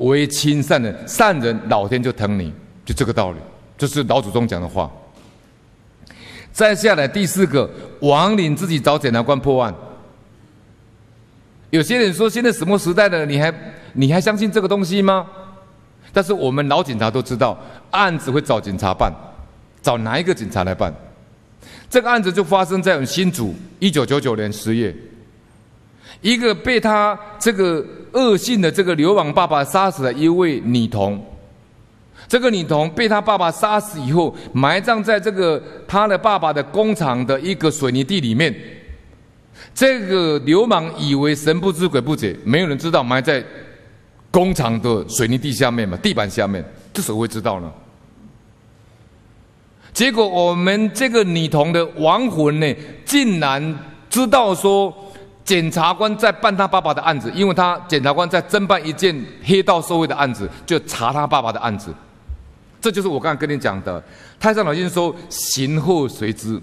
为亲善人，善人老天就疼你，就这个道理。这是老祖宗讲的话。再下来第四个，王林自己找检察官破案。有些人说，现在什么时代了，你还你还相信这个东西吗？但是我们老警察都知道，案子会找警察办，找哪一个警察来办？这个案子就发生在我们新竹，一九九九年十月，一个被他这个恶性的这个流氓爸爸杀死了一位女童。这个女童被他爸爸杀死以后，埋葬在这个他的爸爸的工厂的一个水泥地里面。这个流氓以为神不知鬼不觉，没有人知道埋在工厂的水泥地下面嘛，地板下面，这谁会知道呢？结果我们这个女童的亡魂呢，竟然知道说，检察官在办他爸爸的案子，因为他检察官在侦办一件黑道受贿的案子，就查他爸爸的案子。这就是我刚才跟你讲的，太上老君说，刑后随之。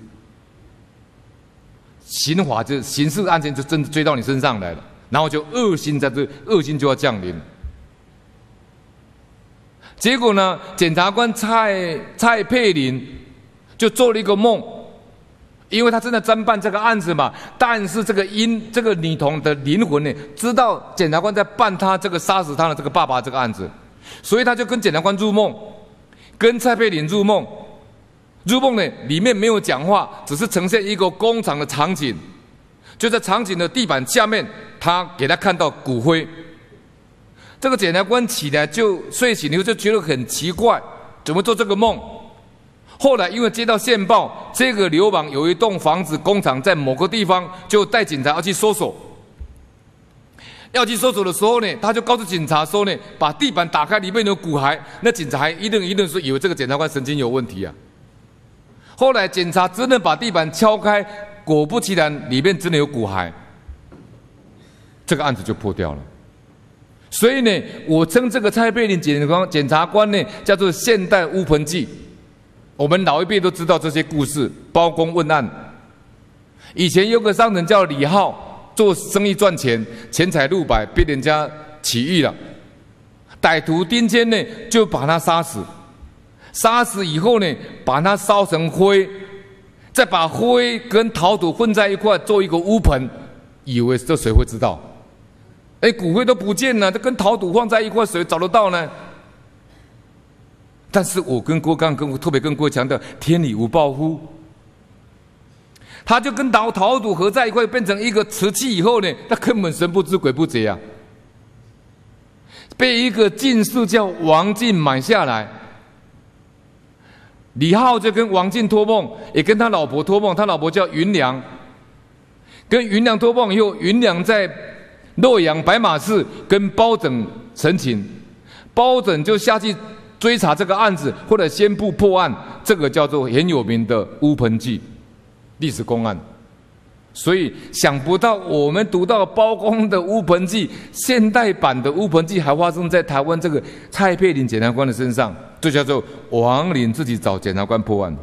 刑法就刑事案件就真的追到你身上来了，然后就恶心在这恶心就要降临。结果呢，检察官蔡蔡佩林就做了一个梦，因为他正在侦办这个案子嘛。但是这个因这个女童的灵魂呢，知道检察官在办他这个杀死他的这个爸爸这个案子，所以他就跟检察官入梦，跟蔡佩林入梦。入梦呢，里面没有讲话，只是呈现一个工厂的场景，就在场景的地板下面，他给他看到骨灰。这个检察官起来就睡醒以后就觉得很奇怪，怎么做这个梦？后来因为接到线报，这个流氓有一栋房子工厂在某个地方，就带警察要去搜索。要去搜索的时候呢，他就告诉警察说呢，把地板打开，里面有骨骸。那警察还一愣一愣说，以为这个检察官神经有问题啊。后来警察真的把地板敲开，果不其然，里面真的有骨骸，这个案子就破掉了。所以呢，我称这个蔡佩林检察官检察官呢，叫做现代乌盆记。我们老一辈都知道这些故事，包公问案。以前有个商人叫李浩，做生意赚钱，钱财路百，被人家起义了，歹徒丁谦呢就把他杀死。杀死以后呢，把它烧成灰，再把灰跟陶土混在一块做一个乌盆，以为这谁会知道？哎，骨灰都不见了，这跟陶土放在一块，谁找得到呢？但是我跟郭刚跟特别跟郭强的，天理无报乎？他就跟陶陶土合在一块，变成一个瓷器以后呢，他根本神不知鬼不觉啊，被一个进士叫王进买下来。李浩就跟王进托梦，也跟他老婆托梦，他老婆叫云娘。跟云娘托梦以后，云娘在洛阳白马寺跟包拯陈情，包拯就下去追查这个案子，或者宣布破案，这个叫做很有名的乌盆记历史公案。所以想不到，我们读到包公的乌盆记，现代版的乌盆记还发生在台湾这个蔡佩林检察官的身上，这叫做王林自己找检察官破案。